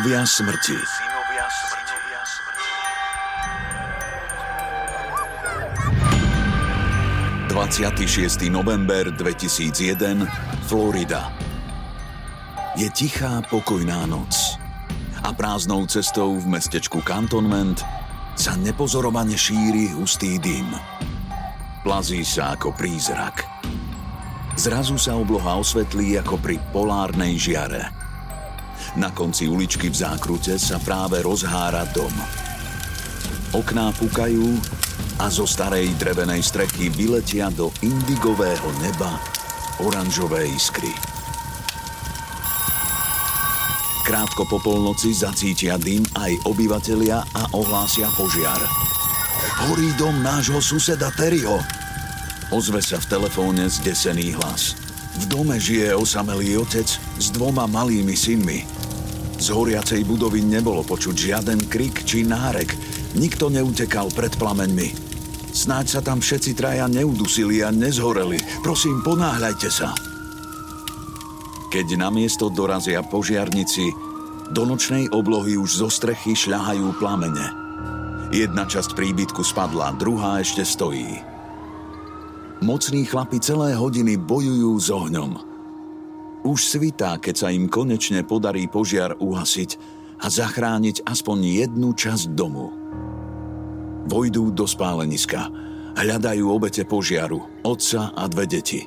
Synovia smrti. 26. november 2001, Florida. Je tichá, pokojná noc. A prázdnou cestou v mestečku Cantonment sa nepozorovane šíri hustý dym. Plazí sa ako prízrak. Zrazu sa obloha osvetlí ako pri polárnej žiare – na konci uličky v zákrute sa práve rozhára dom. Okná pukajú a zo starej drevenej strechy vyletia do indigového neba oranžové iskry. Krátko po polnoci zacítia dym aj obyvatelia a ohlásia požiar. Horí dom nášho suseda Terryho. Ozve sa v telefóne zdesený hlas. V dome žije osamelý otec s dvoma malými synmi. Z horiacej budovy nebolo počuť žiaden krik či nárek. Nikto neutekal pred plameňmi. Snáď sa tam všetci traja neudusili a nezhoreli. Prosím, ponáhľajte sa. Keď na miesto dorazia požiarnici, do nočnej oblohy už zo strechy šľahajú plamene. Jedna časť príbytku spadla, druhá ešte stojí. Mocní chlapi celé hodiny bojujú s ohňom. Už svitá, keď sa im konečne podarí požiar uhasiť a zachrániť aspoň jednu časť domu. Vojdú do spáleniska, hľadajú obete požiaru, otca a dve deti.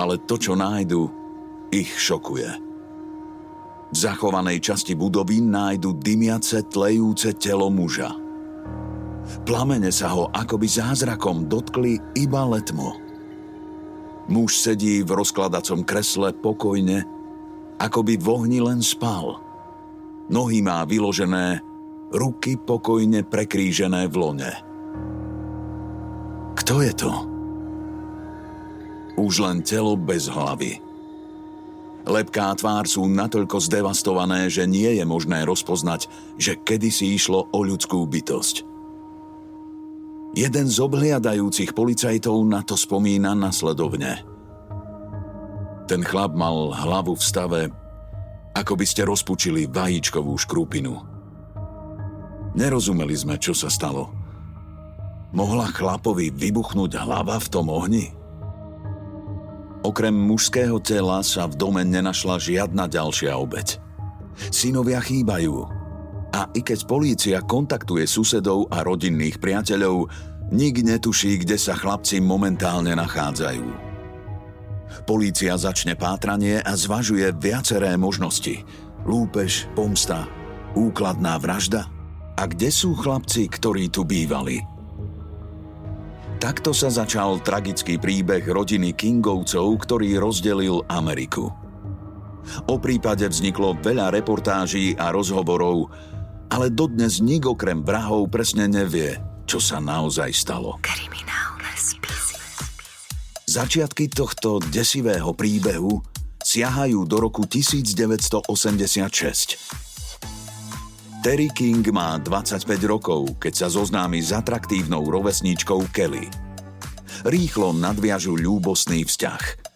Ale to, čo nájdu, ich šokuje. V zachovanej časti budovy nájdu dymiace, tlejúce telo muža. Plamene sa ho akoby zázrakom dotkli iba letmo – Muž sedí v rozkladacom kresle pokojne, ako by v ohni len spal. Nohy má vyložené, ruky pokojne prekrížené v lone. Kto je to? Už len telo bez hlavy. Lepká tvár sú natoľko zdevastované, že nie je možné rozpoznať, že kedysi išlo o ľudskú bytosť. Jeden z obhliadajúcich policajtov na to spomína nasledovne. Ten chlap mal hlavu v stave, ako by ste rozpučili vajíčkovú škrúpinu. Nerozumeli sme, čo sa stalo. Mohla chlapovi vybuchnúť hlava v tom ohni? Okrem mužského tela sa v dome nenašla žiadna ďalšia obeď. Synovia chýbajú a i keď polícia kontaktuje susedov a rodinných priateľov, nik netuší, kde sa chlapci momentálne nachádzajú. Polícia začne pátranie a zvažuje viaceré možnosti. Lúpež, pomsta, úkladná vražda? A kde sú chlapci, ktorí tu bývali? Takto sa začal tragický príbeh rodiny Kingovcov, ktorý rozdelil Ameriku. O prípade vzniklo veľa reportáží a rozhovorov, ale dodnes nik okrem vrahov presne nevie, čo sa naozaj stalo. Kriminálne spisy. Začiatky tohto desivého príbehu siahajú do roku 1986. Terry King má 25 rokov, keď sa zoznámi s atraktívnou rovesníčkou Kelly. Rýchlo nadviažu ľúbosný vzťah –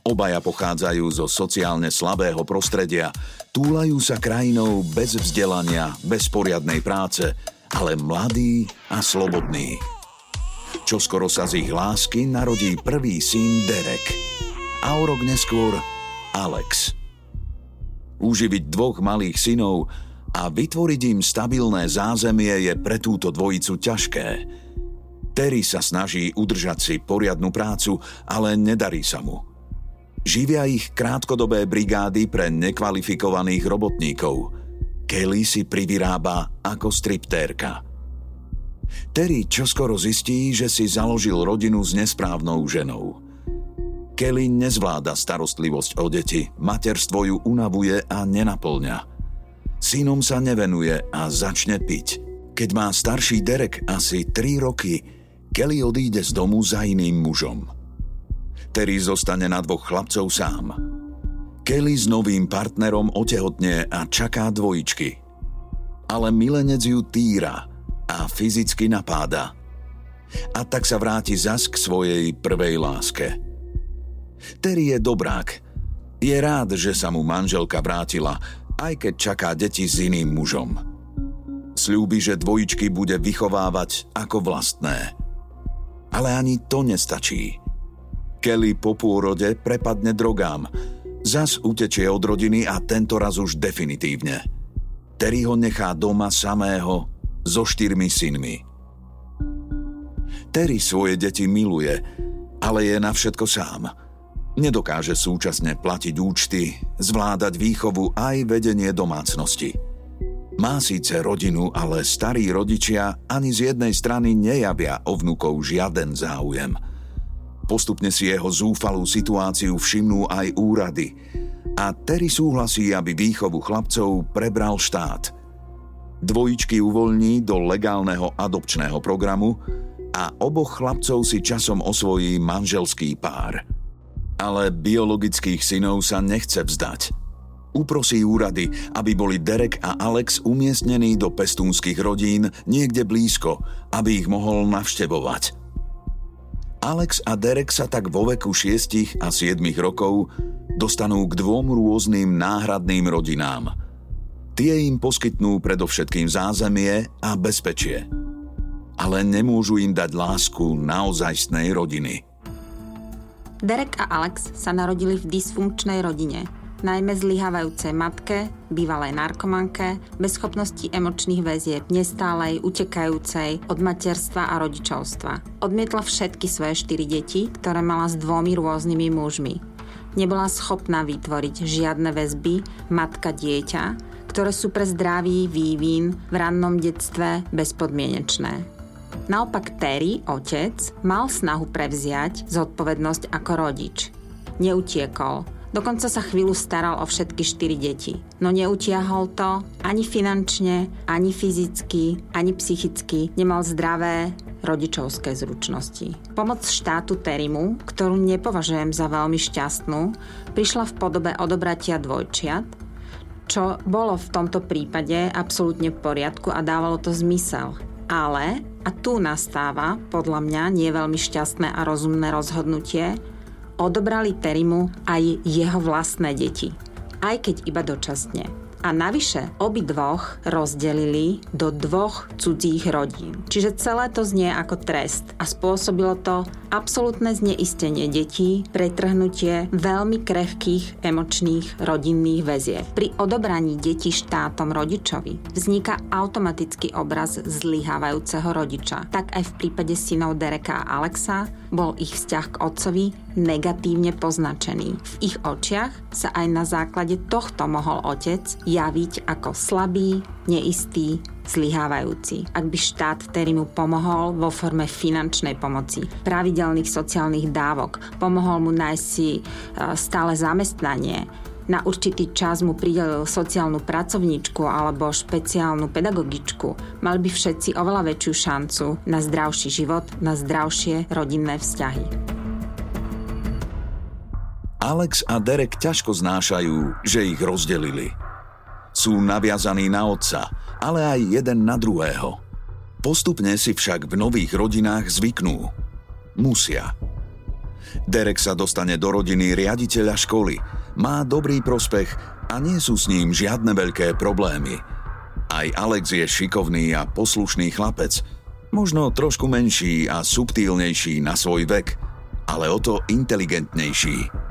Obaja pochádzajú zo sociálne slabého prostredia, túlajú sa krajinou bez vzdelania, bez poriadnej práce, ale mladý a slobodný. Čo skoro sa z ich lásky narodí prvý syn Derek a o rok neskôr Alex. Uživiť dvoch malých synov a vytvoriť im stabilné zázemie je pre túto dvojicu ťažké. Terry sa snaží udržať si poriadnu prácu, ale nedarí sa mu. Živia ich krátkodobé brigády pre nekvalifikovaných robotníkov. Kelly si privyrába ako striptérka. Terry čoskoro zistí, že si založil rodinu s nesprávnou ženou. Kelly nezvláda starostlivosť o deti, materstvo ju unavuje a nenaplňa. Synom sa nevenuje a začne piť. Keď má starší Derek asi 3 roky, Kelly odíde z domu za iným mužom. Terry zostane na dvoch chlapcov sám. Kelly s novým partnerom otehotne a čaká dvojičky. Ale milenec ju týra a fyzicky napáda. A tak sa vráti zas k svojej prvej láske – Terry je dobrák. Je rád, že sa mu manželka vrátila, aj keď čaká deti s iným mužom. Sľúbi, že dvojičky bude vychovávať ako vlastné. Ale ani to nestačí. Kelly po pôrode prepadne drogám, zas utečie od rodiny a tento raz už definitívne. Terry ho nechá doma samého so štyrmi synmi. Terry svoje deti miluje, ale je na všetko sám – Nedokáže súčasne platiť účty, zvládať výchovu aj vedenie domácnosti. Má síce rodinu, ale starí rodičia ani z jednej strany nejavia o vnukov žiaden záujem. Postupne si jeho zúfalú situáciu všimnú aj úrady a Terry súhlasí, aby výchovu chlapcov prebral štát. Dvojičky uvoľní do legálneho adopčného programu a oboch chlapcov si časom osvojí manželský pár – ale biologických synov sa nechce vzdať. Uprosí úrady, aby boli Derek a Alex umiestnení do pestúnskych rodín niekde blízko, aby ich mohol navštevovať. Alex a Derek sa tak vo veku 6 a 7 rokov dostanú k dvom rôznym náhradným rodinám. Tie im poskytnú predovšetkým zázemie a bezpečie. Ale nemôžu im dať lásku naozajstnej rodiny. Derek a Alex sa narodili v dysfunkčnej rodine, najmä zlyhávajúcej matke, bývalej narkomanke, bez schopnosti emočných väzieb, nestálej, utekajúcej od materstva a rodičovstva. Odmietla všetky svoje štyri deti, ktoré mala s dvomi rôznymi mužmi. Nebola schopná vytvoriť žiadne väzby matka-dieťa, ktoré sú pre zdravý vývin v rannom detstve bezpodmienečné. Naopak Terry, otec, mal snahu prevziať zodpovednosť ako rodič. Neutiekol, dokonca sa chvíľu staral o všetky štyri deti. No neutiahol to ani finančne, ani fyzicky, ani psychicky, nemal zdravé rodičovské zručnosti. Pomoc štátu Terimu, ktorú nepovažujem za veľmi šťastnú, prišla v podobe odobratia dvojčiat, čo bolo v tomto prípade absolútne v poriadku a dávalo to zmysel. Ale, a tu nastáva podľa mňa nie veľmi šťastné a rozumné rozhodnutie, odobrali Terimu aj jeho vlastné deti. Aj keď iba dočasne a navyše obidvoch rozdelili do dvoch cudzích rodín. Čiže celé to znie ako trest a spôsobilo to absolútne zneistenie detí, pretrhnutie veľmi krehkých emočných rodinných väzieb. Pri odobraní detí štátom rodičovi vzniká automatický obraz zlyhávajúceho rodiča. Tak aj v prípade synov Dereka a Alexa bol ich vzťah k otcovi negatívne poznačený. V ich očiach sa aj na základe tohto mohol otec javiť ako slabý, neistý, zlyhávajúci. Ak by štát ktorý mu pomohol vo forme finančnej pomoci, pravidelných sociálnych dávok, pomohol mu nájsť si e, stále zamestnanie, na určitý čas mu pridelil sociálnu pracovníčku alebo špeciálnu pedagogičku, mali by všetci oveľa väčšiu šancu na zdravší život, na zdravšie rodinné vzťahy. Alex a Derek ťažko znášajú, že ich rozdelili. Sú naviazaní na otca, ale aj jeden na druhého. Postupne si však v nových rodinách zvyknú. Musia. Derek sa dostane do rodiny riaditeľa školy, má dobrý prospech a nie sú s ním žiadne veľké problémy. Aj Alex je šikovný a poslušný chlapec, možno trošku menší a subtílnejší na svoj vek, ale o to inteligentnejší.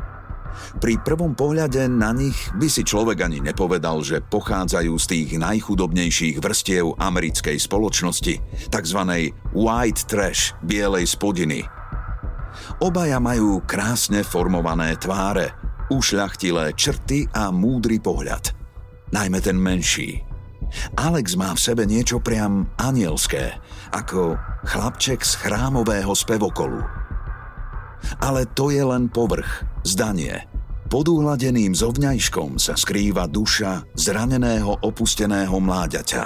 Pri prvom pohľade na nich by si človek ani nepovedal, že pochádzajú z tých najchudobnejších vrstiev americkej spoločnosti, tzv. white trash, bielej spodiny. Obaja majú krásne formované tváre, ušľachtilé črty a múdry pohľad. Najmä ten menší. Alex má v sebe niečo priam anielské, ako chlapček z chrámového spevokolu. Ale to je len povrch, zdanie – pod uhladeným zovňajškom sa skrýva duša zraneného opusteného mláďaťa.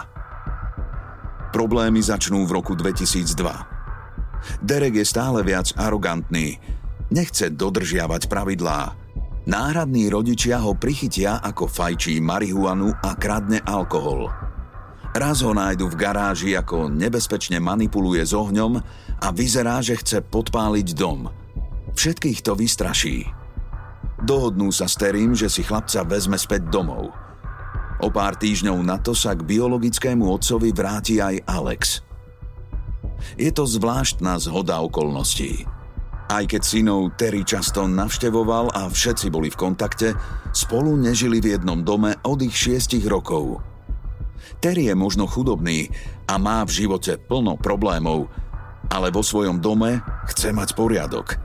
Problémy začnú v roku 2002. Derek je stále viac arogantný, nechce dodržiavať pravidlá. Náhradní rodičia ho prichytia ako fajčí marihuanu a kradne alkohol. Raz ho nájdu v garáži, ako nebezpečne manipuluje s ohňom a vyzerá, že chce podpáliť dom. Všetkých to vystraší. Dohodnú sa s Terím, že si chlapca vezme späť domov. O pár týždňov na to sa k biologickému otcovi vráti aj Alex. Je to zvláštna zhoda okolností. Aj keď synov Terry často navštevoval a všetci boli v kontakte, spolu nežili v jednom dome od ich šiestich rokov. Terry je možno chudobný a má v živote plno problémov, ale vo svojom dome chce mať poriadok –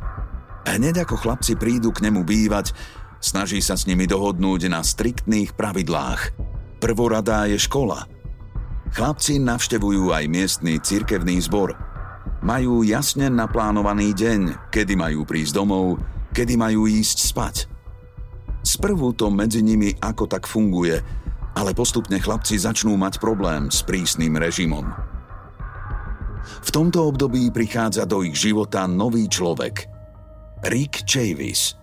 Hneď ako chlapci prídu k nemu bývať, snaží sa s nimi dohodnúť na striktných pravidlách. Prvoradá je škola. Chlapci navštevujú aj miestny cirkevný zbor. Majú jasne naplánovaný deň, kedy majú prísť domov, kedy majú ísť spať. Sprvu to medzi nimi ako tak funguje, ale postupne chlapci začnú mať problém s prísnym režimom. V tomto období prichádza do ich života nový človek – Rick Chavis.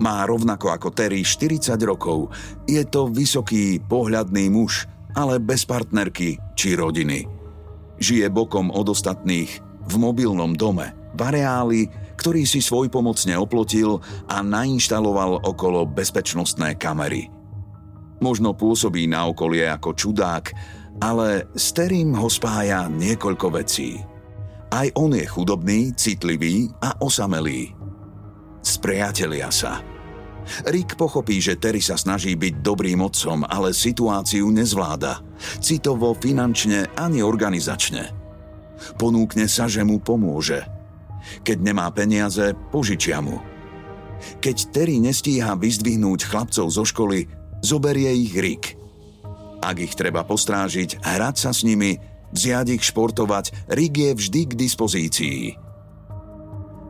Má rovnako ako Terry 40 rokov. Je to vysoký, pohľadný muž, ale bez partnerky či rodiny. Žije bokom od ostatných v mobilnom dome, v areáli, ktorý si svoj pomocne oplotil a nainštaloval okolo bezpečnostné kamery. Možno pôsobí na okolie ako čudák, ale s Terrym ho spája niekoľko vecí – aj on je chudobný, citlivý a osamelý. Spriatelia sa. Rick pochopí, že Terry sa snaží byť dobrým otcom, ale situáciu nezvláda. Citovo, finančne ani organizačne. Ponúkne sa, že mu pomôže. Keď nemá peniaze, požičia mu. Keď Terry nestíha vyzdvihnúť chlapcov zo školy, zoberie ich Rick. Ak ich treba postrážiť, hrať sa s nimi – vziať ich športovať, Rig je vždy k dispozícii.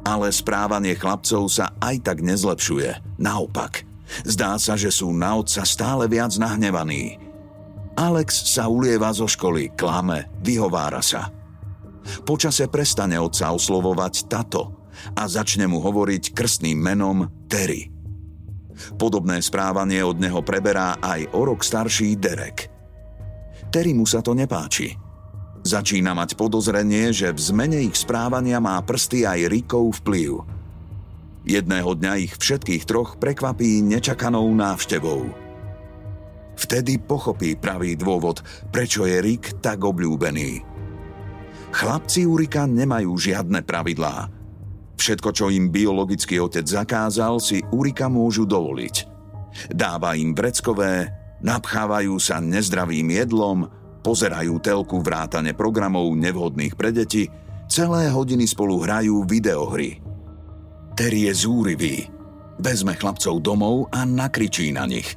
Ale správanie chlapcov sa aj tak nezlepšuje. Naopak, zdá sa, že sú na otca stále viac nahnevaní. Alex sa ulieva zo školy, klame, vyhovára sa. Počase prestane otca oslovovať tato a začne mu hovoriť krstným menom Terry. Podobné správanie od neho preberá aj o rok starší Derek. Terry mu sa to nepáči – Začína mať podozrenie, že v zmene ich správania má prsty aj Rikov vplyv. Jedného dňa ich všetkých troch prekvapí nečakanou návštevou. Vtedy pochopí pravý dôvod, prečo je Rick tak obľúbený. Chlapci u Rika nemajú žiadne pravidlá. Všetko, čo im biologický otec zakázal, si Urika môžu dovoliť. Dáva im vreckové, napchávajú sa nezdravým jedlom, pozerajú telku vrátane programov nevhodných pre deti, celé hodiny spolu hrajú videohry. Terry je zúrivý. Vezme chlapcov domov a nakričí na nich.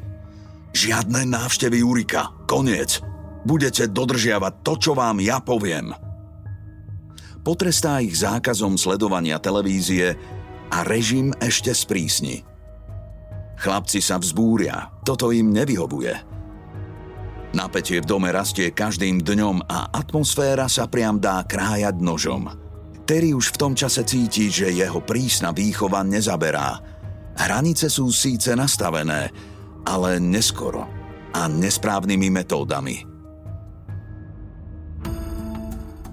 Žiadne návštevy Urika, koniec. Budete dodržiavať to, čo vám ja poviem. Potrestá ich zákazom sledovania televízie a režim ešte sprísni. Chlapci sa vzbúria, toto im nevyhovuje. Napätie v dome rastie každým dňom a atmosféra sa priam dá krájať nožom. Terry už v tom čase cíti, že jeho prísna výchova nezaberá. Hranice sú síce nastavené, ale neskoro a nesprávnymi metódami.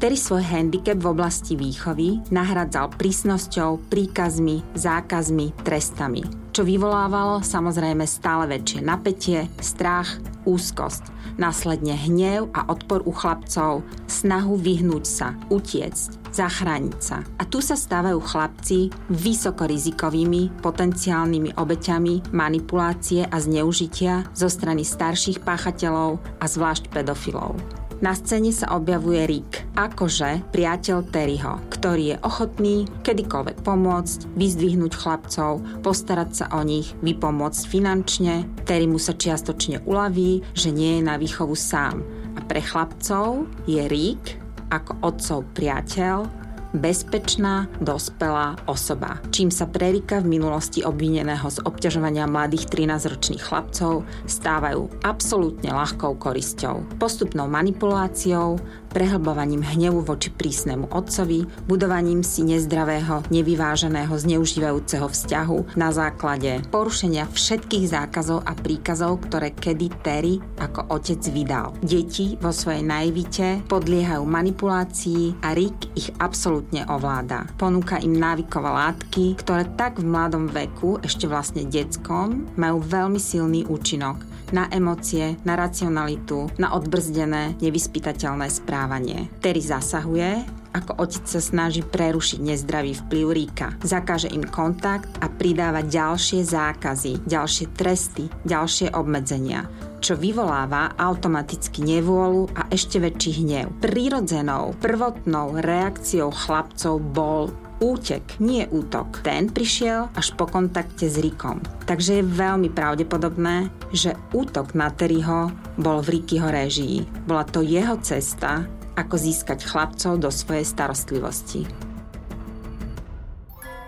Terry svoj handicap v oblasti výchovy nahradzal prísnosťou, príkazmi, zákazmi, trestami, čo vyvolávalo samozrejme stále väčšie napätie, strach, úzkosť, následne hnev a odpor u chlapcov, snahu vyhnúť sa, utiecť, zachrániť sa. A tu sa stávajú chlapci vysokorizikovými potenciálnymi obeťami manipulácie a zneužitia zo strany starších páchateľov a zvlášť pedofilov. Na scéne sa objavuje Rick, akože priateľ Terryho, ktorý je ochotný kedykoľvek pomôcť, vyzdvihnúť chlapcov, postarať sa o nich, vypomôcť finančne. Terry mu sa čiastočne uľaví, že nie je na výchovu sám. A pre chlapcov je Rick ako otcov priateľ bezpečná, dospelá osoba, čím sa prerika v minulosti obvineného z obťažovania mladých 13-ročných chlapcov stávajú absolútne ľahkou korisťou, postupnou manipuláciou, prehlbovaním hnevu voči prísnemu otcovi, budovaním si nezdravého, nevyváženého, zneužívajúceho vzťahu na základe porušenia všetkých zákazov a príkazov, ktoré kedy Terry ako otec vydal. Deti vo svojej naivite podliehajú manipulácii a Rick ich absolútne ovláda. Ponúka im návykové látky, ktoré tak v mladom veku, ešte vlastne detskom, majú veľmi silný účinok na emócie, na racionalitu, na odbrzdené, nevyspytateľné správanie. Terry zasahuje, ako otec sa snaží prerušiť nezdravý vplyv Ríka. Zakáže im kontakt a pridáva ďalšie zákazy, ďalšie tresty, ďalšie obmedzenia čo vyvoláva automaticky nevôľu a ešte väčší hnev. Prirodzenou, prvotnou reakciou chlapcov bol útek, nie útok. Ten prišiel až po kontakte s Rikom. Takže je veľmi pravdepodobné, že útok na Terryho bol v Rikyho réžii. Bola to jeho cesta, ako získať chlapcov do svojej starostlivosti.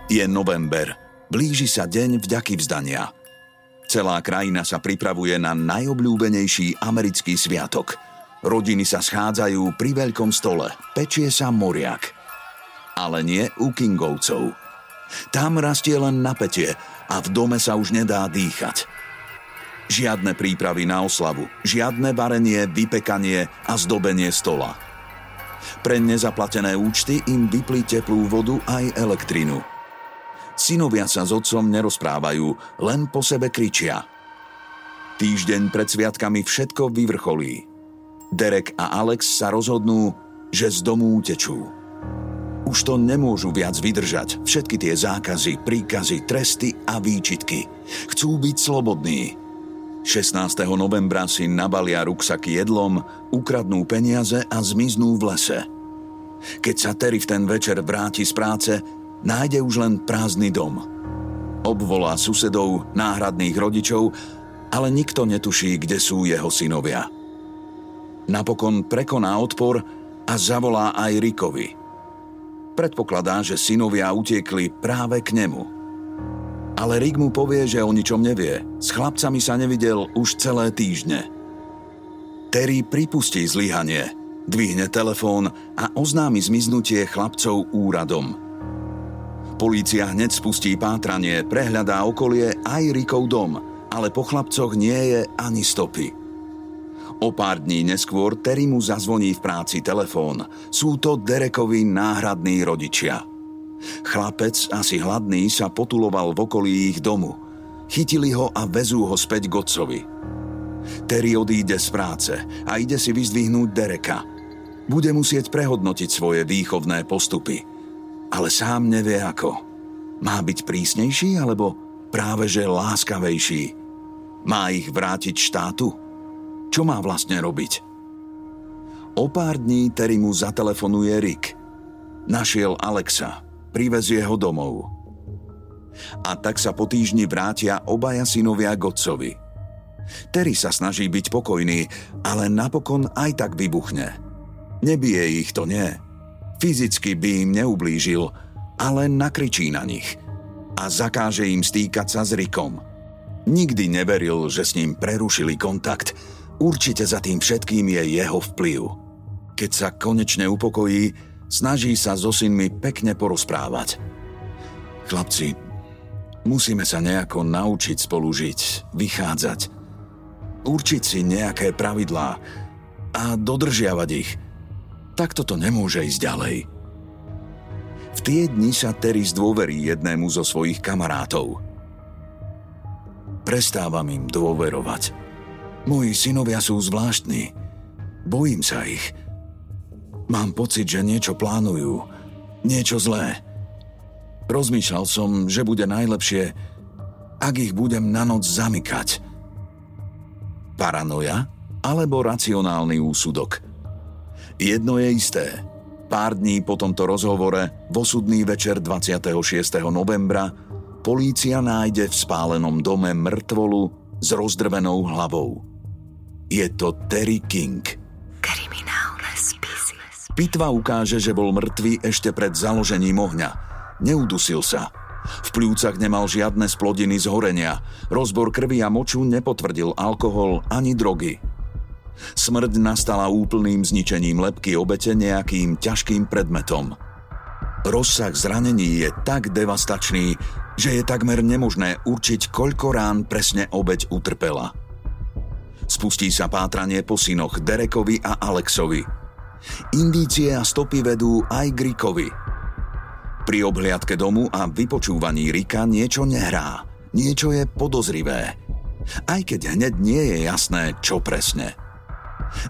Je november. Blíži sa deň vďaky vzdania. Celá krajina sa pripravuje na najobľúbenejší americký sviatok. Rodiny sa schádzajú pri veľkom stole. Pečie sa moriak – ale nie u Kingovcov. Tam rastie len napätie a v dome sa už nedá dýchať. Žiadne prípravy na oslavu, žiadne varenie, vypekanie a zdobenie stola. Pre nezaplatené účty im vyplí teplú vodu aj elektrinu. Synovia sa s otcom nerozprávajú, len po sebe kričia. Týždeň pred sviatkami všetko vyvrcholí. Derek a Alex sa rozhodnú, že z domu utečú. Už to nemôžu viac vydržať. Všetky tie zákazy, príkazy, tresty a výčitky. Chcú byť slobodní. 16. novembra si nabalia ruksaky jedlom, ukradnú peniaze a zmiznú v lese. Keď sa Terry v ten večer vráti z práce, nájde už len prázdny dom. Obvolá susedov, náhradných rodičov, ale nikto netuší, kde sú jeho synovia. Napokon prekoná odpor a zavolá aj Rikovi – Predpokladá, že synovia utiekli práve k nemu. Ale Rick mu povie, že o ničom nevie. S chlapcami sa nevidel už celé týždne. Terry pripustí zlyhanie, dvihne telefón a oznámi zmiznutie chlapcov úradom. Polícia hneď spustí pátranie, prehľadá okolie aj Rikov dom, ale po chlapcoch nie je ani stopy. O pár dní neskôr Terry mu zazvoní v práci telefón. Sú to Derekovi náhradní rodičia. Chlapec, asi hladný, sa potuloval v okolí ich domu. Chytili ho a vezú ho späť k otcovi. Terry odíde z práce a ide si vyzdvihnúť Dereka. Bude musieť prehodnotiť svoje výchovné postupy. Ale sám nevie ako. Má byť prísnejší alebo práve že láskavejší? Má ich vrátiť štátu? Čo má vlastne robiť? O pár dní Terry mu zatelefonuje Rick. Našiel Alexa, privezie ho domov. A tak sa po týždni vrátia obaja synovia k otcovi. Terry sa snaží byť pokojný, ale napokon aj tak vybuchne. Nebije ich to nie. Fyzicky by im neublížil, ale nakričí na nich a zakáže im stýkať sa s Rickom. Nikdy neveril, že s ním prerušili kontakt – Určite za tým všetkým je jeho vplyv. Keď sa konečne upokojí, snaží sa so synmi pekne porozprávať. Chlapci, musíme sa nejako naučiť spolu vychádzať. Určiť si nejaké pravidlá a dodržiavať ich. Takto to nemôže ísť ďalej. V tie dni sa Terry zdôverí jednému zo svojich kamarátov. Prestávam im dôverovať. Moji synovia sú zvláštni. Bojím sa ich. Mám pocit, že niečo plánujú niečo zlé. Rozmýšľal som, že bude najlepšie, ak ich budem na noc zamykať. Paranoja alebo racionálny úsudok? Jedno je isté. Pár dní po tomto rozhovore, v osudný večer 26. novembra, polícia nájde v spálenom dome mŕtvolu s rozdrvenou hlavou. Je to Terry King. Kriminálne spisy. Pitva ukáže, že bol mŕtvý ešte pred založením ohňa. Neudusil sa. V pľúcach nemal žiadne splodiny z horenia. Rozbor krvi a moču nepotvrdil alkohol ani drogy. Smrť nastala úplným zničením lepky obete nejakým ťažkým predmetom. Rozsah zranení je tak devastačný, že je takmer nemožné určiť, koľko rán presne obeť utrpela. Spustí sa pátranie po synoch Derekovi a Alexovi. Indície a stopy vedú aj k Rikovi. Pri obhliadke domu a vypočúvaní Rika niečo nehrá, niečo je podozrivé. Aj keď hneď nie je jasné, čo presne –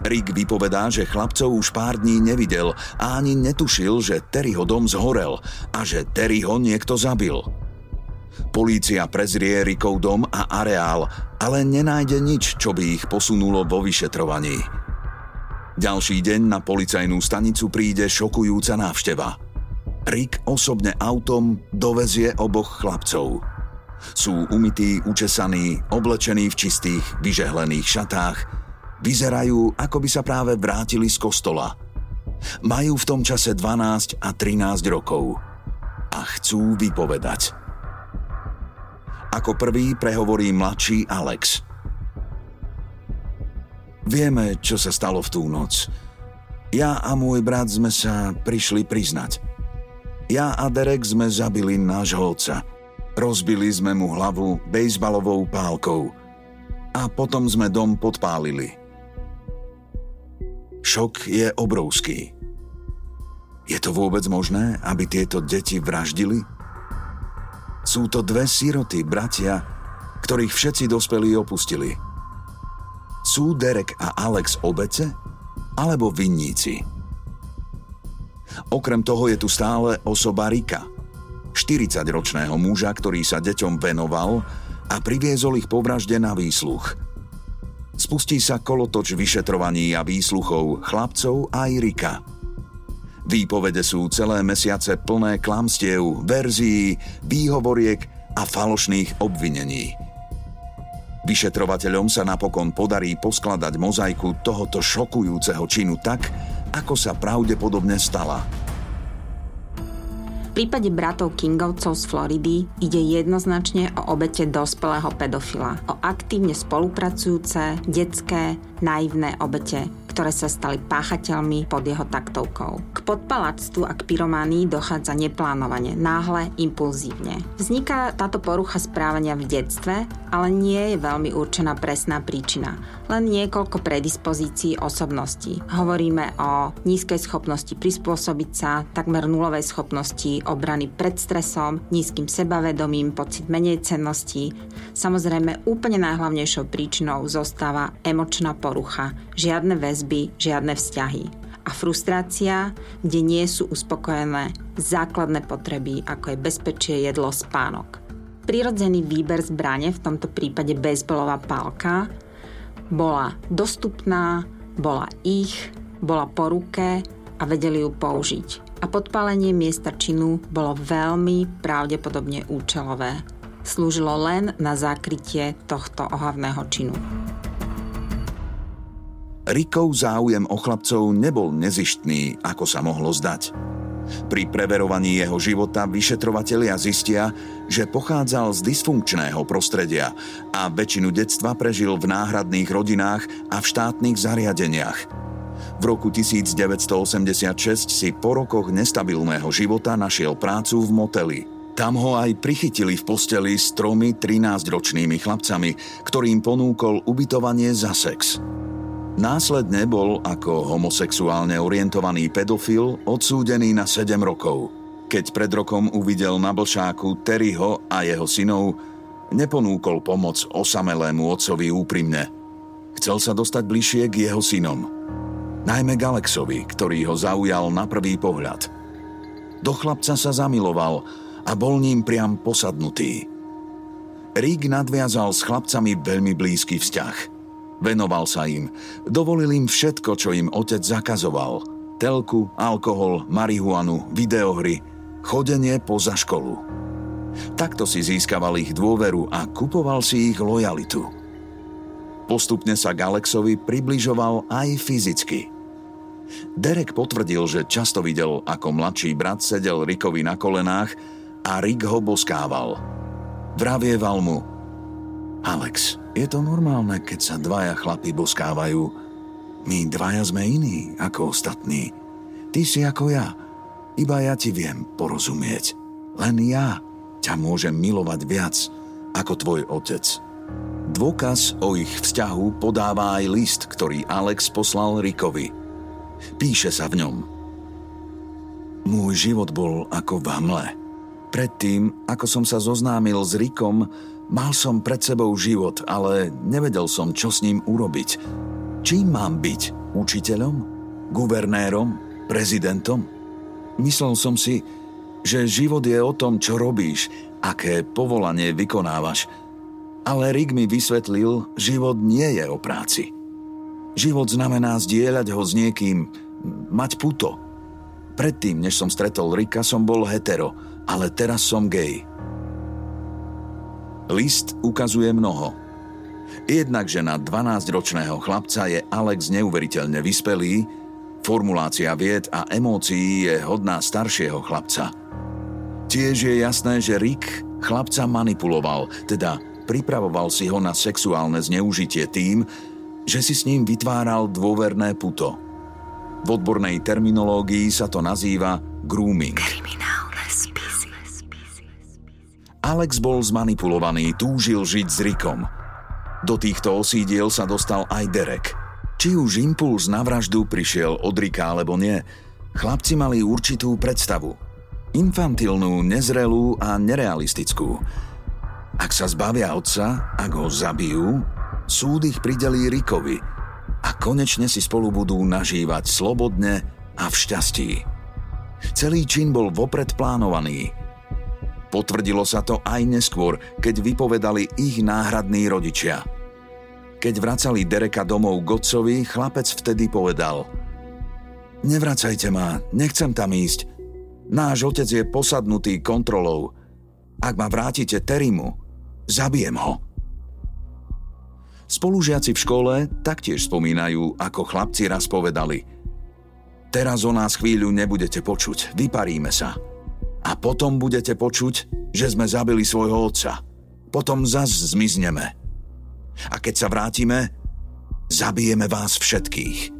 Rick vypovedá, že chlapcov už pár dní nevidel a ani netušil, že Terryho dom zhorel a že Terryho niekto zabil. Polícia prezrie Rickov dom a areál, ale nenájde nič, čo by ich posunulo vo vyšetrovaní. Ďalší deň na policajnú stanicu príde šokujúca návšteva. Rick osobne autom dovezie oboch chlapcov. Sú umytí, učesaní, oblečení v čistých, vyžehlených šatách – Vyzerajú, ako by sa práve vrátili z kostola. Majú v tom čase 12 a 13 rokov a chcú vypovedať. Ako prvý prehovorí mladší Alex. Vieme, čo sa stalo v tú noc. Ja a môj brat sme sa prišli priznať. Ja a Derek sme zabili nášho otca. Rozbili sme mu hlavu bejsbalovou pálkou. A potom sme dom podpálili. Šok je obrovský. Je to vôbec možné, aby tieto deti vraždili? Sú to dve síroty, bratia, ktorých všetci dospelí opustili. Sú Derek a Alex obete alebo vinníci? Okrem toho je tu stále osoba Rika, 40-ročného muža, ktorý sa deťom venoval a priviezol ich po vražde na výsluch – Spustí sa kolotoč vyšetrovaní a výsluchov chlapcov a Rika. Výpovede sú celé mesiace plné klamstiev, verzií, výhovoriek a falošných obvinení. Vyšetrovateľom sa napokon podarí poskladať mozaiku tohoto šokujúceho činu tak, ako sa pravdepodobne stala – prípade bratov Kingovcov z Floridy ide jednoznačne o obete dospelého pedofila, o aktívne spolupracujúce, detské, naivné obete, ktoré sa stali páchateľmi pod jeho taktovkou. K podpalactvu a k pyrománii dochádza neplánovane, náhle, impulzívne. Vzniká táto porucha správania v detstve, ale nie je veľmi určená presná príčina. Len niekoľko predispozícií osobností. Hovoríme o nízkej schopnosti prispôsobiť sa, takmer nulovej schopnosti obrany pred stresom, nízkym sebavedomím, pocit menej cennosti. Samozrejme, úplne najhlavnejšou príčinou zostáva emočná porucha. Žiadne väzby väzby, žiadne vzťahy. A frustrácia, kde nie sú uspokojené základné potreby, ako je bezpečie, jedlo, spánok. Prirodzený výber zbrane, v tomto prípade bezbolová pálka, bola dostupná, bola ich, bola po ruke a vedeli ju použiť. A podpálenie miesta činu bolo veľmi pravdepodobne účelové. Slúžilo len na zákrytie tohto ohavného činu. Rikov záujem o chlapcov nebol nezištný, ako sa mohlo zdať. Pri preverovaní jeho života vyšetrovatelia zistia, že pochádzal z dysfunkčného prostredia a väčšinu detstva prežil v náhradných rodinách a v štátnych zariadeniach. V roku 1986 si po rokoch nestabilného života našiel prácu v moteli. Tam ho aj prichytili v posteli s tromi 13-ročnými chlapcami, ktorým ponúkol ubytovanie za sex. Následne bol ako homosexuálne orientovaný pedofil odsúdený na 7 rokov. Keď pred rokom uvidel na blšáku Terryho a jeho synov, neponúkol pomoc osamelému otcovi úprimne. Chcel sa dostať bližšie k jeho synom. Najmä Galexovi, ktorý ho zaujal na prvý pohľad. Do chlapca sa zamiloval a bol ním priam posadnutý. Rick nadviazal s chlapcami veľmi blízky vzťah. Venoval sa im, dovolil im všetko, čo im otec zakazoval. Telku, alkohol, marihuanu, videohry, chodenie poza školu. Takto si získaval ich dôveru a kupoval si ich lojalitu. Postupne sa k Alexovi približoval aj fyzicky – Derek potvrdil, že často videl, ako mladší brat sedel Rickovi na kolenách a Rick ho boskával. Vravieval mu, Alex, je to normálne, keď sa dvaja chlapi boskávajú. My dvaja sme iní ako ostatní. Ty si ako ja. Iba ja ti viem porozumieť. Len ja ťa môžem milovať viac ako tvoj otec. Dôkaz o ich vzťahu podáva aj list, ktorý Alex poslal Rickovi – Píše sa v ňom. Môj život bol ako v hamle. Predtým, ako som sa zoznámil s Rikom, mal som pred sebou život, ale nevedel som, čo s ním urobiť. Čím mám byť? Učiteľom? Guvernérom? Prezidentom? Myslel som si, že život je o tom, čo robíš, aké povolanie vykonávaš. Ale Rick mi vysvetlil, život nie je o práci. Život znamená zdieľať ho s niekým, mať puto. Predtým, než som stretol Rika, som bol hetero, ale teraz som gay. List ukazuje mnoho. Jednak, že na 12-ročného chlapca je Alex neuveriteľne vyspelý, formulácia vied a emócií je hodná staršieho chlapca. Tiež je jasné, že Rick chlapca manipuloval, teda pripravoval si ho na sexuálne zneužitie tým, že si s ním vytváral dôverné puto. V odbornej terminológii sa to nazýva grooming. Alex bol zmanipulovaný, túžil žiť s Rikom. Do týchto osídiel sa dostal aj Derek. Či už impuls na vraždu prišiel od Rika alebo nie, chlapci mali určitú predstavu. Infantilnú, nezrelú a nerealistickú. Ak sa zbavia otca, ak ho zabijú, súd ich pridelí Rikovi a konečne si spolu budú nažívať slobodne a v šťastí. Celý čin bol vopred plánovaný. Potvrdilo sa to aj neskôr, keď vypovedali ich náhradní rodičia. Keď vracali Dereka domov Godcovi, chlapec vtedy povedal Nevracajte ma, nechcem tam ísť. Náš otec je posadnutý kontrolou. Ak ma vrátite Terimu, zabijem ho. Spolužiaci v škole taktiež spomínajú, ako chlapci raz povedali Teraz o nás chvíľu nebudete počuť, vyparíme sa. A potom budete počuť, že sme zabili svojho otca. Potom zas zmizneme. A keď sa vrátime, zabijeme vás všetkých.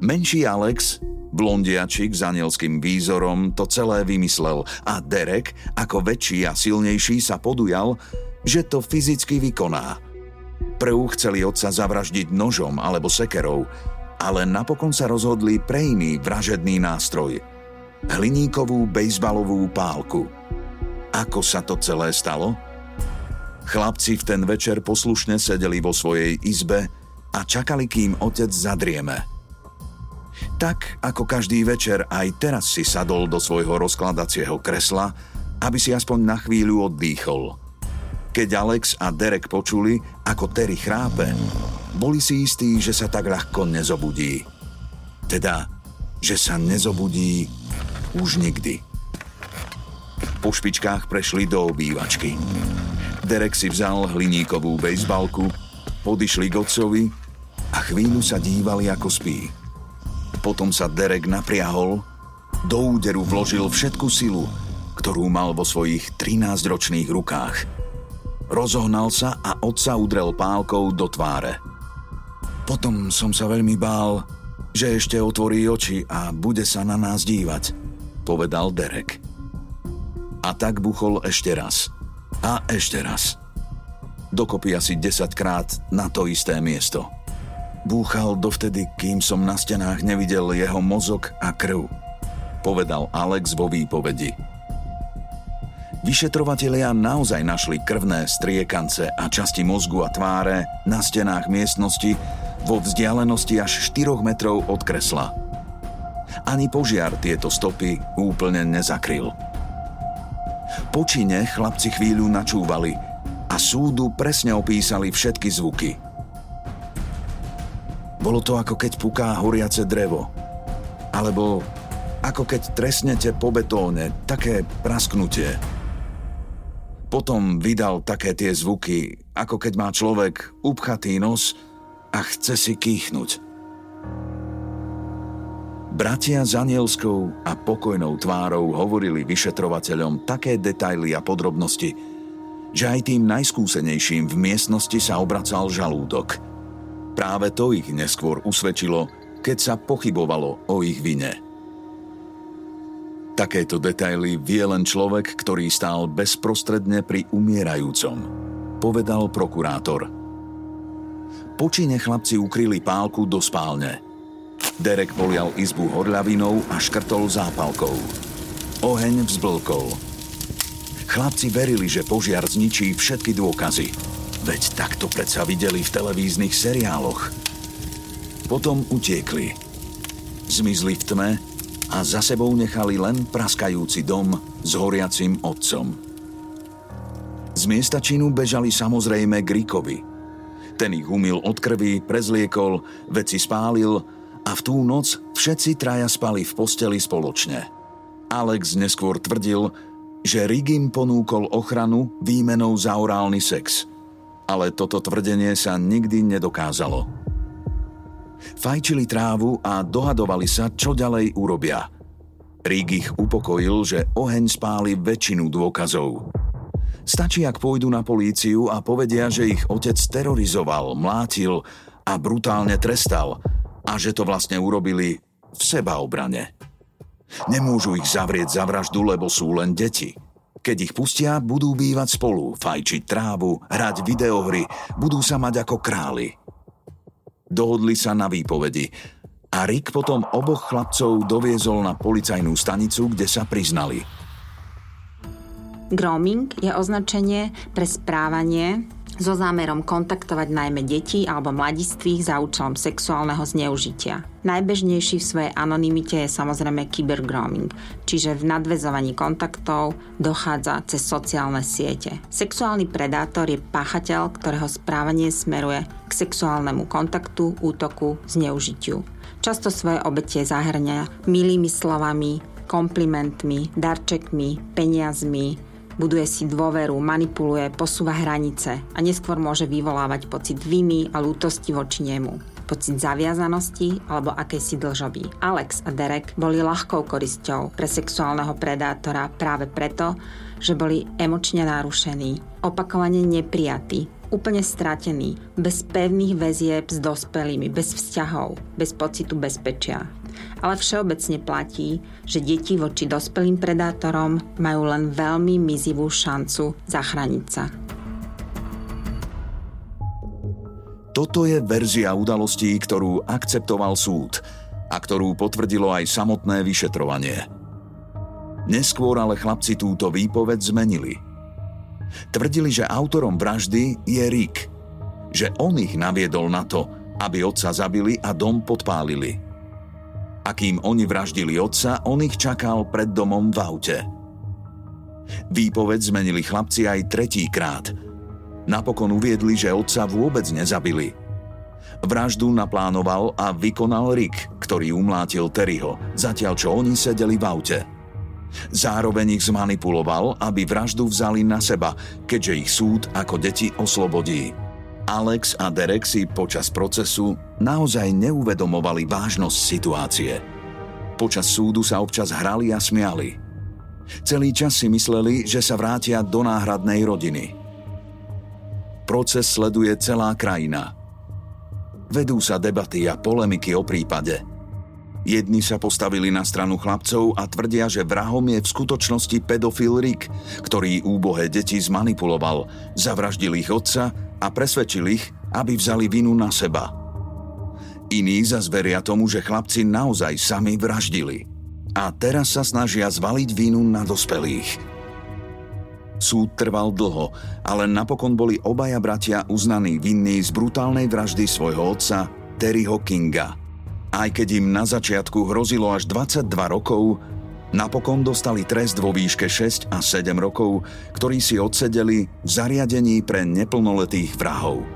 Menší Alex, blondiačik s anielským výzorom, to celé vymyslel a Derek, ako väčší a silnejší, sa podujal, že to fyzicky vykoná – Prv chceli otca zavraždiť nožom alebo sekerou, ale napokon sa rozhodli pre iný vražedný nástroj. Hliníkovú bejzbalovú pálku. Ako sa to celé stalo? Chlapci v ten večer poslušne sedeli vo svojej izbe a čakali, kým otec zadrieme. Tak, ako každý večer, aj teraz si sadol do svojho rozkladacieho kresla, aby si aspoň na chvíľu oddýchol – keď Alex a Derek počuli, ako Terry chrápe, boli si istí, že sa tak ľahko nezobudí. Teda, že sa nezobudí už nikdy. Po špičkách prešli do obývačky. Derek si vzal hliníkovú bejsbalku, podišli k otcovi a chvíľu sa dívali, ako spí. Potom sa Derek napriahol, do úderu vložil všetku silu, ktorú mal vo svojich 13-ročných rukách – Rozohnal sa a otca udrel pálkou do tváre. Potom som sa veľmi bál, že ešte otvorí oči a bude sa na nás dívať, povedal Derek. A tak buchol ešte raz. A ešte raz. Dokopy asi 10 krát na to isté miesto. Búchal dovtedy, kým som na stenách nevidel jeho mozog a krv, povedal Alex vo výpovedi. Vyšetrovatelia naozaj našli krvné striekance a časti mozgu a tváre na stenách miestnosti vo vzdialenosti až 4 metrov od kresla. Ani požiar tieto stopy úplne nezakryl. Po čine chlapci chvíľu načúvali a súdu presne opísali všetky zvuky. Bolo to ako keď puká horiace drevo. Alebo ako keď tresnete po betóne, také prasknutie. Potom vydal také tie zvuky, ako keď má človek upchatý nos a chce si kýchnuť. Bratia s anielskou a pokojnou tvárou hovorili vyšetrovateľom také detaily a podrobnosti, že aj tým najskúsenejším v miestnosti sa obracal žalúdok. Práve to ich neskôr usvedčilo, keď sa pochybovalo o ich vine. Takéto detaily vie len človek, ktorý stál bezprostredne pri umierajúcom, povedal prokurátor. Počine chlapci ukryli pálku do spálne – Derek polial izbu horľavinou a škrtol zápalkou. Oheň vzblkol. Chlapci verili, že požiar zničí všetky dôkazy. Veď takto predsa videli v televíznych seriáloch. Potom utiekli. Zmizli v tme a za sebou nechali len praskajúci dom s horiacim otcom. Z miesta činu bežali samozrejme k Rikovi. Ten ich umil od krvi, prezliekol, veci spálil a v tú noc všetci traja spali v posteli spoločne. Alex neskôr tvrdil, že Rick im ponúkol ochranu výmenou za orálny sex. Ale toto tvrdenie sa nikdy nedokázalo. Fajčili trávu a dohadovali sa, čo ďalej urobia. Rick ich upokojil, že oheň spáli väčšinu dôkazov. Stačí, ak pôjdu na políciu a povedia, že ich otec terorizoval, mlátil a brutálne trestal – a že to vlastne urobili v sebaobrane. Nemôžu ich zavrieť za vraždu, lebo sú len deti. Keď ich pustia, budú bývať spolu, fajčiť trávu, hrať videohry, budú sa mať ako králi. Dohodli sa na výpovedi a Rick potom oboch chlapcov doviezol na policajnú stanicu, kde sa priznali. Grooming je označenie pre správanie, so zámerom kontaktovať najmä deti alebo mladistvých za účelom sexuálneho zneužitia. Najbežnejší v svojej anonymite je samozrejme kybergrooming, čiže v nadvezovaní kontaktov dochádza cez sociálne siete. Sexuálny predátor je páchateľ, ktorého správanie smeruje k sexuálnemu kontaktu, útoku, zneužitiu. Často svoje obete zahrňa milými slovami, komplimentmi, darčekmi, peniazmi, Buduje si dôveru, manipuluje, posúva hranice a neskôr môže vyvolávať pocit viny a lútosti voči nemu pocit zaviazanosti alebo akejsi dlžoby. Alex a Derek boli ľahkou korisťou pre sexuálneho predátora práve preto, že boli emočne narušení, opakovane neprijatí, úplne stratení, bez pevných väzieb s dospelými, bez vzťahov, bez pocitu bezpečia ale všeobecne platí, že deti voči dospelým predátorom majú len veľmi mizivú šancu zachrániť sa. Toto je verzia udalostí, ktorú akceptoval súd a ktorú potvrdilo aj samotné vyšetrovanie. Neskôr ale chlapci túto výpoveď zmenili. Tvrdili, že autorom vraždy je Rick, že on ich naviedol na to, aby otca zabili a dom podpálili – a kým oni vraždili otca, on ich čakal pred domom v aute. Výpoveď zmenili chlapci aj tretíkrát. Napokon uviedli, že otca vôbec nezabili. Vraždu naplánoval a vykonal Rick, ktorý umlátil Terryho, zatiaľ čo oni sedeli v aute. Zároveň ich zmanipuloval, aby vraždu vzali na seba, keďže ich súd ako deti oslobodí. Alex a Derek si počas procesu naozaj neuvedomovali vážnosť situácie. Počas súdu sa občas hrali a smiali. Celý čas si mysleli, že sa vrátia do náhradnej rodiny. Proces sleduje celá krajina. Vedú sa debaty a polemiky o prípade. Jedni sa postavili na stranu chlapcov a tvrdia, že vrahom je v skutočnosti pedofil Rick, ktorý úbohé deti zmanipuloval, zavraždil ich otca a presvedčil ich, aby vzali vinu na seba. Iní zas veria tomu, že chlapci naozaj sami vraždili. A teraz sa snažia zvaliť vinu na dospelých. Súd trval dlho, ale napokon boli obaja bratia uznaní vinní z brutálnej vraždy svojho otca, Terryho Kinga. Aj keď im na začiatku hrozilo až 22 rokov, napokon dostali trest vo výške 6 a 7 rokov, ktorí si odsedeli v zariadení pre neplnoletých vrahov.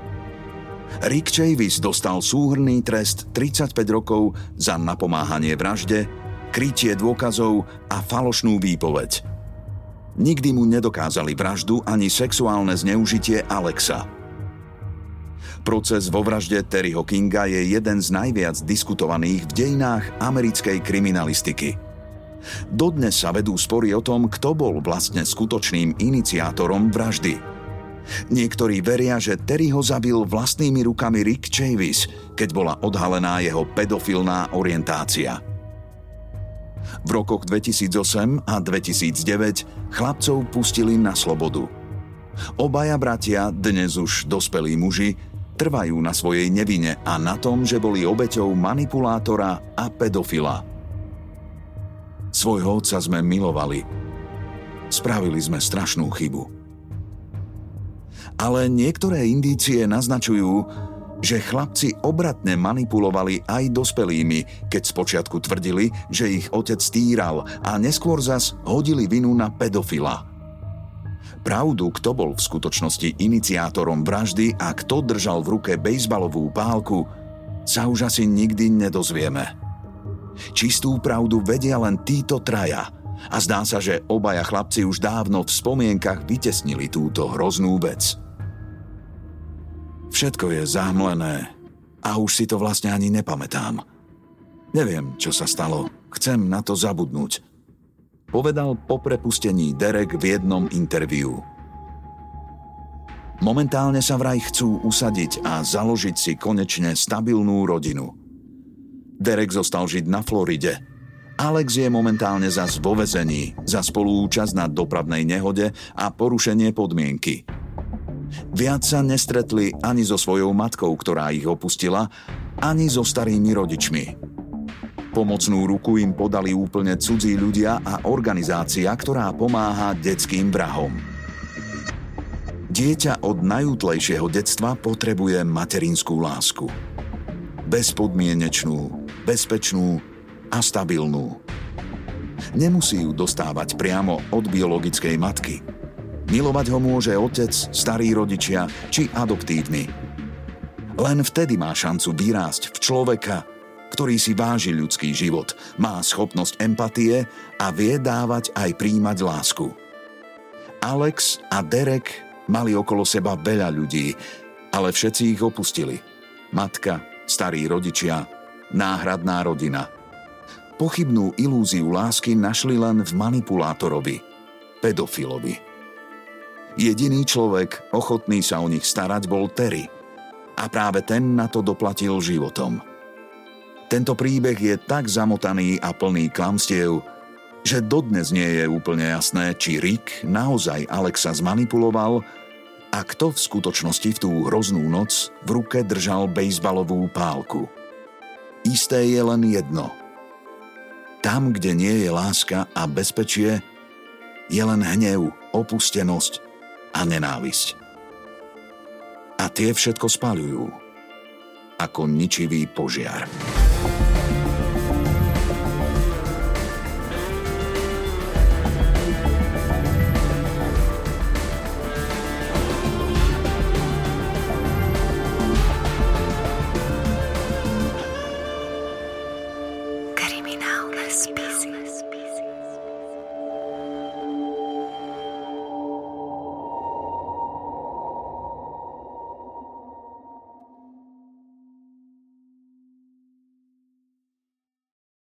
Rick Chavis dostal súhrný trest 35 rokov za napomáhanie vražde, krytie dôkazov a falošnú výpoveď. Nikdy mu nedokázali vraždu ani sexuálne zneužitie Alexa. Proces vo vražde Terryho Kinga je jeden z najviac diskutovaných v dejinách americkej kriminalistiky. Dodnes sa vedú spory o tom, kto bol vlastne skutočným iniciátorom vraždy – Niektorí veria, že Terry ho zabil vlastnými rukami Rick Chavis, keď bola odhalená jeho pedofilná orientácia. V rokoch 2008 a 2009 chlapcov pustili na slobodu. Obaja bratia, dnes už dospelí muži, trvajú na svojej nevine a na tom, že boli obeťou manipulátora a pedofila. Svojho otca sme milovali. Spravili sme strašnú chybu ale niektoré indície naznačujú, že chlapci obratne manipulovali aj dospelými, keď spočiatku tvrdili, že ich otec týral a neskôr zas hodili vinu na pedofila. Pravdu, kto bol v skutočnosti iniciátorom vraždy a kto držal v ruke bejzbalovú pálku, sa už asi nikdy nedozvieme. Čistú pravdu vedia len títo traja a zdá sa, že obaja chlapci už dávno v spomienkach vytesnili túto hroznú vec. Všetko je zahmlené a už si to vlastne ani nepamätám. Neviem, čo sa stalo. Chcem na to zabudnúť. Povedal po prepustení Derek v jednom interviu. Momentálne sa vraj chcú usadiť a založiť si konečne stabilnú rodinu. Derek zostal žiť na Floride. Alex je momentálne za vo vezení za spolúčasť na dopravnej nehode a porušenie podmienky – Viac sa nestretli ani so svojou matkou, ktorá ich opustila, ani so starými rodičmi. Pomocnú ruku im podali úplne cudzí ľudia a organizácia, ktorá pomáha detským vrahom. Dieťa od najútlejšieho detstva potrebuje materinskú lásku. Bezpodmienečnú, bezpečnú a stabilnú. Nemusí ju dostávať priamo od biologickej matky – Milovať ho môže otec, starí rodičia či adoptívny. Len vtedy má šancu vyrásť v človeka, ktorý si váži ľudský život, má schopnosť empatie a vie dávať aj príjmať lásku. Alex a Derek mali okolo seba veľa ľudí, ale všetci ich opustili. Matka, starí rodičia, náhradná rodina. Pochybnú ilúziu lásky našli len v manipulátorovi, pedofilovi. Jediný človek, ochotný sa o nich starať, bol Terry. A práve ten na to doplatil životom. Tento príbeh je tak zamotaný a plný klamstiev, že dodnes nie je úplne jasné, či Rick naozaj Alexa zmanipuloval a kto v skutočnosti v tú hroznú noc v ruke držal bejzbalovú pálku. Isté je len jedno. Tam, kde nie je láska a bezpečie, je len hnev, opustenosť a nenávisť. A tie všetko spaľujú ako ničivý požiar.